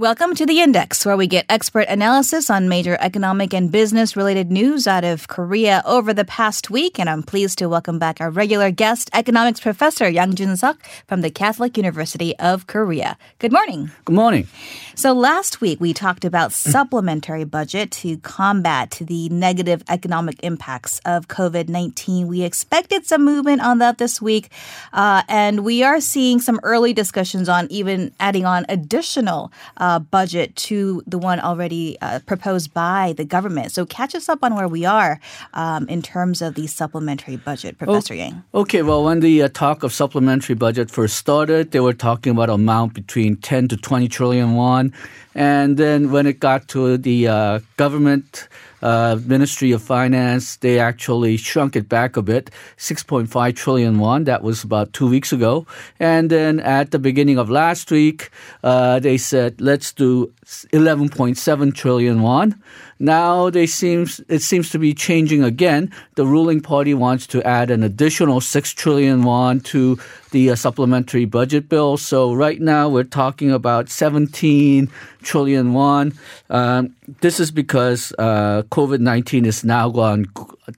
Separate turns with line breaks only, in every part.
Welcome to the Index, where we get expert analysis on major economic and business related news out of Korea over the past week. And I'm pleased to welcome back our regular guest, economics professor Yang Jun Suk from the Catholic University of Korea. Good morning.
Good morning.
So last week we talked about supplementary budget to combat the negative economic impacts of COVID-19. We expected some movement on that this week, uh, and we are seeing some early discussions on even adding on additional. Uh, uh, budget to the one already uh, proposed by the government. So catch us up on where we are um, in terms of the supplementary budget, Professor oh, Yang.
Okay, well, when the uh, talk of supplementary budget first started, they were talking about amount between 10 to 20 trillion won. And then when it got to the uh, government uh, Ministry of Finance, they actually shrunk it back a bit, 6.5 trillion won. That was about two weeks ago. And then at the beginning of last week, uh, they said, let's do 11.7 trillion won. Now they seems it seems to be changing again. The ruling party wants to add an additional 6 trillion won to the uh, supplementary budget bill. So right now we're talking about 17 trillion won. Um, this is because uh, COVID 19 is now gone,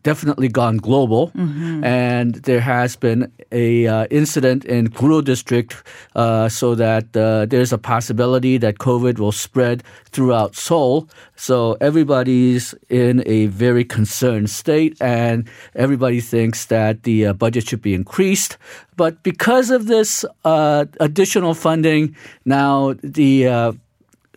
definitely gone global, mm-hmm. and there has been a uh, incident in Guro district, uh, so that uh, there's a possibility that COVID will spread throughout Seoul. So everybody's in a very concerned state, and everybody thinks that the uh, budget should be increased. But because of this uh, additional funding, now the uh,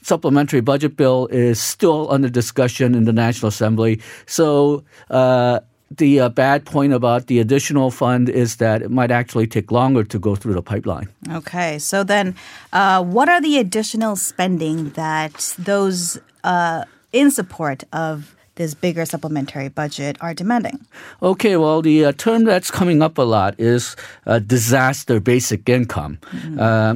supplementary budget bill is still under discussion in the National Assembly. So uh, the uh, bad point about the additional fund is that it might actually take longer to go through the pipeline.
Okay, so then uh, what are the additional spending that those uh, in support of this bigger supplementary budget are demanding?
Okay, well, the uh, term that's coming up a lot is uh, disaster basic income. Mm-hmm. Uh,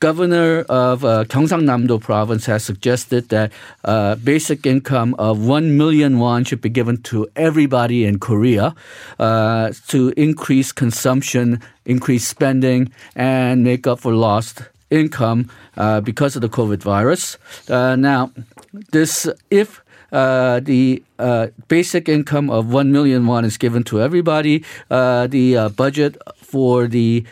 governor of uh, Gyeongsangnam-do province has suggested that uh, basic income of 1 million won should be given to everybody in Korea uh, to increase consumption, increase spending, and make up for lost income uh, because of the COVID virus. Uh, now, this if uh, the uh, basic income of 1 million won is given to everybody. Uh, the uh, budget for the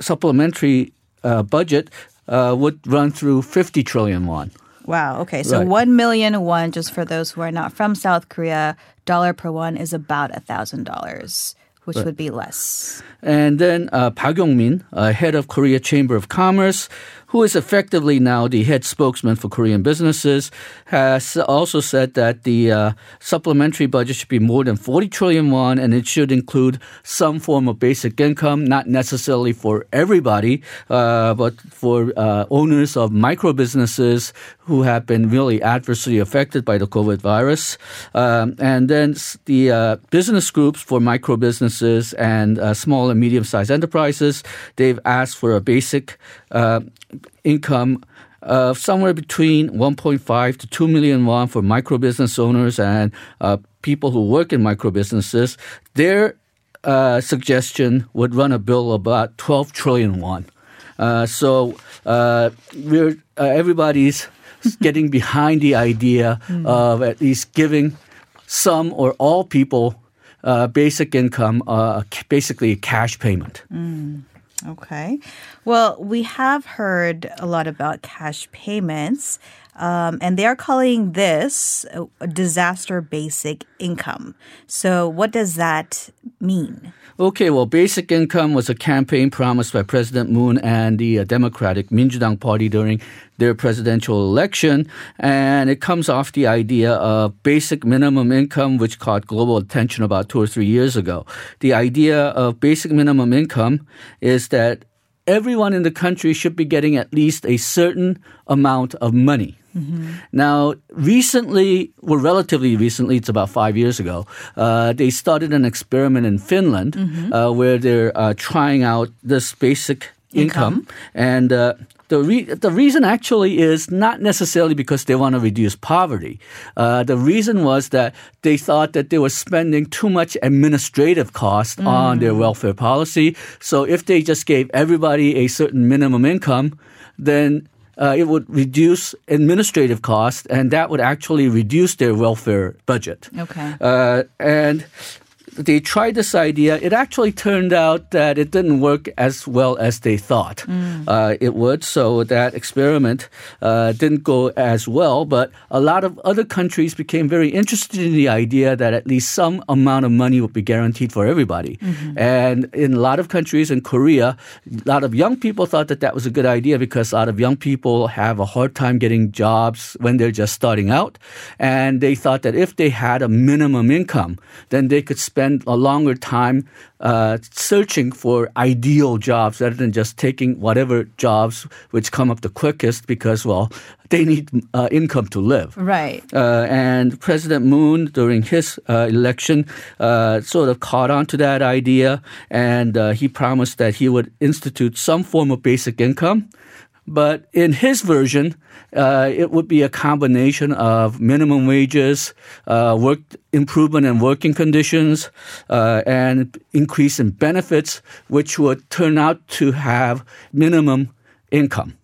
supplementary uh, budget uh, would run through 50 trillion won.
Wow. Okay. So right. 1 million won, just for those who are not from South Korea, dollar per one is about $1,000 which right. would be less.
And then uh, Park Yong-maan, uh, head of Korea Chamber of Commerce, who is effectively now the head spokesman for Korean businesses, has also said that the uh, supplementary budget should be more than 40 trillion won and it should include some form of basic income, not necessarily for everybody, uh, but for uh, owners of micro businesses who have been really adversely affected by the COVID virus. Um, and then the uh, business groups for micro businesses and uh, small and medium sized enterprises, they've asked for a basic uh, income of somewhere between 1.5 to 2 million won for micro business owners and uh, people who work in micro businesses. Their uh, suggestion would run a bill about 12 trillion won. Uh, so uh, we're uh, everybody's getting behind the idea mm. of at least giving some or all people uh, basic income, basically a cash payment.
Mm. Okay. Well, we have heard a lot about cash payments, um, and they are calling this disaster basic income. So, what does that mean?
Okay, well, basic income was a campaign promised by President Moon and the uh, Democratic Minjudang Party during their presidential election. And it comes off the idea of basic minimum income, which caught global attention about two or three years ago. The idea of basic minimum income is that everyone in the country should be getting at least a certain amount of money. Mm-hmm. Now, recently, well, relatively recently, it's about five years ago, uh, they started an experiment in Finland mm-hmm. uh, where they're uh, trying out this basic income, income. and uh, the re- the reason actually is not necessarily because they want to reduce poverty. Uh, the reason was that they thought that they were spending too much administrative cost mm. on their welfare policy. So if they just gave everybody a certain minimum income, then uh, it would reduce administrative costs, and that would actually reduce their welfare budget.
Okay.
Uh, and they tried this idea. It actually turned out that it didn't work as well as they thought mm. uh, it would. So that experiment uh, didn't go as well. But a lot of other countries became very interested in the idea that at least some amount of money would be guaranteed for everybody. Mm-hmm. And in a lot of countries, in Korea, a lot of young people thought that that was a good idea because a lot of young people have a hard time getting jobs when they're just starting out. And they thought that if they had a minimum income, then they could spend spend a longer time uh, searching for ideal jobs rather than just taking whatever jobs which come up the quickest because, well, they need uh, income to live.
Right.
Uh, and President Moon, during his uh, election, uh, sort of caught on to that idea and uh, he promised that he would institute some form of basic income. But in his version, uh, it would be a combination of minimum wages, uh, work improvement in working conditions, uh, and increase in benefits, which would turn out to have minimum income.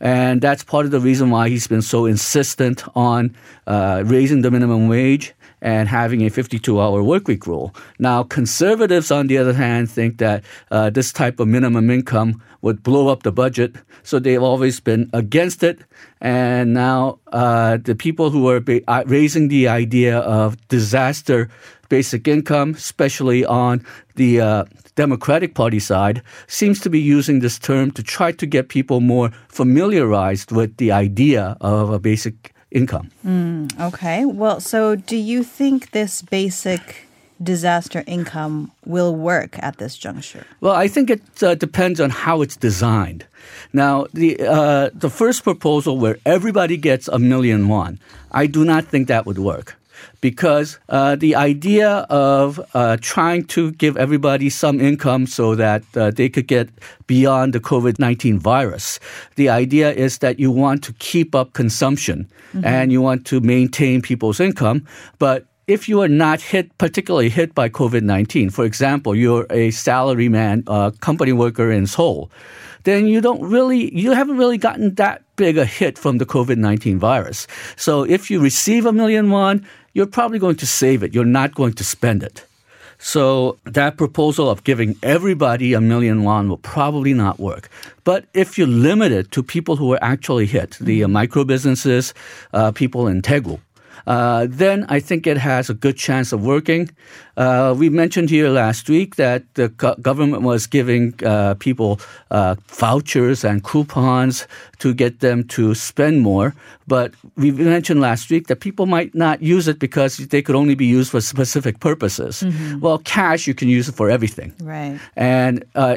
And that's part of the reason why he's been so insistent on uh, raising the minimum wage and having a 52 hour workweek rule. Now, conservatives, on the other hand, think that uh, this type of minimum income would blow up the budget. So they've always been against it. And now uh, the people who are ba- uh, raising the idea of disaster basic income, especially on the uh, Democratic Party side, seems to be using this term to try to get people more familiarized with the idea of a basic income.
Mm, okay. Well, so do you think this basic disaster income will work at this juncture?
Well, I think it uh, depends on how it's designed. Now, the uh, the first proposal where everybody gets a million won, I do not think that would work because uh, the idea of uh, trying to give everybody some income so that uh, they could get beyond the COVID 19 virus, the idea is that you want to keep up consumption mm-hmm. and you want to maintain people's income. But if you are not hit, particularly hit by COVID 19, for example, you're a salaryman, uh, company worker in Seoul, then you don't really, you haven't really gotten that big a hit from the COVID 19 virus. So if you receive a million won, you're probably going to save it. You're not going to spend it. So that proposal of giving everybody a million won will probably not work. But if you limit it to people who are actually hit, the uh, micro businesses, uh, people in Daegu, uh, then I think it has a good chance of working. Uh, we mentioned here last week that the go- government was giving uh, people uh, vouchers and coupons to get them to spend more. But we mentioned last week that people might not use it because they could only be used for specific purposes. Mm-hmm. Well, cash, you can use it for everything.
Right.
And uh,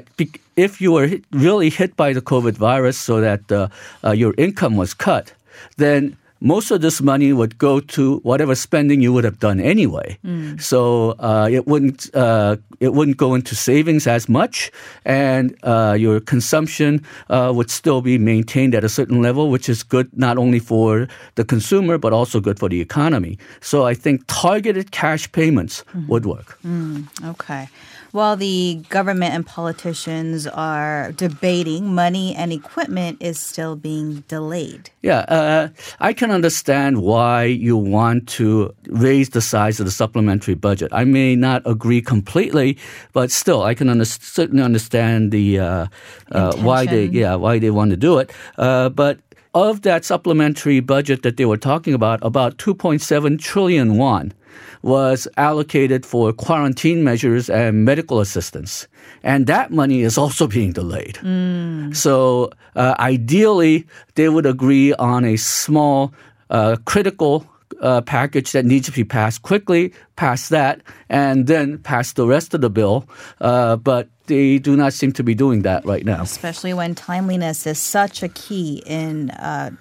if you were hit, really hit by the COVID virus so that uh, your income was cut, then most of this money would go to whatever spending you would have done anyway. Mm. So uh, it wouldn't uh, it wouldn't go into savings as much, and uh, your consumption uh, would still be maintained at a certain level, which is good not only for the consumer but also good for the economy. So I think targeted cash payments mm. would work.
Mm. Okay while the government and politicians are debating, money and equipment is still being delayed.
Yeah, uh, I can understand why you want to raise the size of the supplementary budget. I may not agree completely, but still, I can under- certainly understand the uh, uh, why they yeah why they want to do it. Uh, but of that supplementary budget that they were talking about, about 2.7 trillion won was allocated for quarantine measures and medical assistance. And that money is also being delayed. Mm. So uh, ideally, they would agree on a small, uh, critical uh, package that needs to be passed quickly, pass that, and then pass the rest of the bill. Uh, but they do not seem to be doing that right now.
Especially when timeliness is such a key in uh,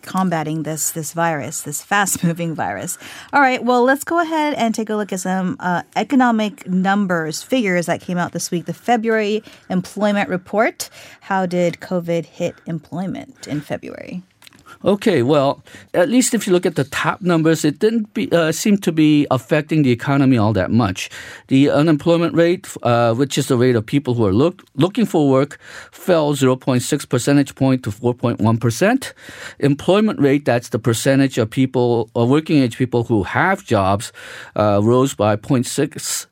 combating this this virus, this fast moving virus. All right, well, let's go ahead and take a look at some uh, economic numbers, figures that came out this week. The February employment report. How did COVID hit employment in February?
Okay, well, at least if you look at the top numbers, it didn't be, uh, seem to be affecting the economy all that much. The unemployment rate, uh, which is the rate of people who are look, looking for work, fell 0.6 percentage point to 4.1%. Employment rate, that's the percentage of people, or working age people who have jobs, uh, rose by 0.6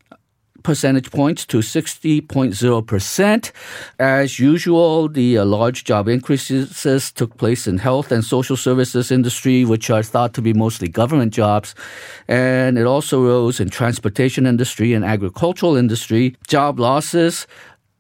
percentage points to 60.0%. As usual, the uh, large job increases took place in health and social services industry, which are thought to be mostly government jobs. And it also rose in transportation industry and agricultural industry. Job losses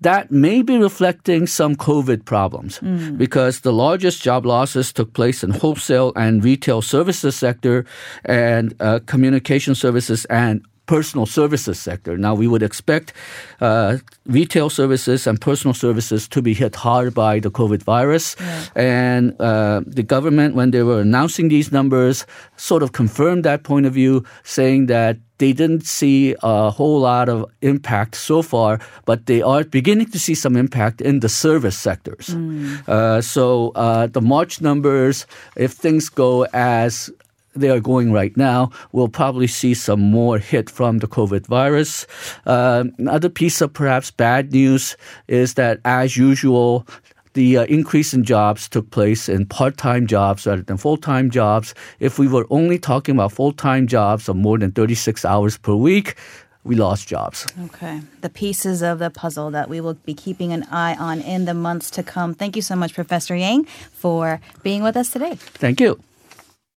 that may be reflecting some COVID problems mm. because the largest job losses took place in wholesale and retail services sector and uh, communication services and personal services sector. Now, we would expect uh, retail services and personal services to be hit hard by the COVID virus. Yeah. And uh, the government, when they were announcing these numbers, sort of confirmed that point of view, saying that they didn't see a whole lot of impact so far, but they are beginning to see some impact in the service sectors. Mm. Uh, so uh, the March numbers, if things go as they are going right now, we'll probably see some more hit from the COVID virus. Uh, another piece of perhaps bad news is that, as usual, the uh, increase in jobs took place in part-time jobs rather than full-time jobs. If we were only talking about full-time jobs of more than 36 hours per week, we lost jobs.
Okay. The pieces of the puzzle that we will be keeping an eye on in the months to come. Thank you so much, Professor Yang, for being with us today.
Thank you.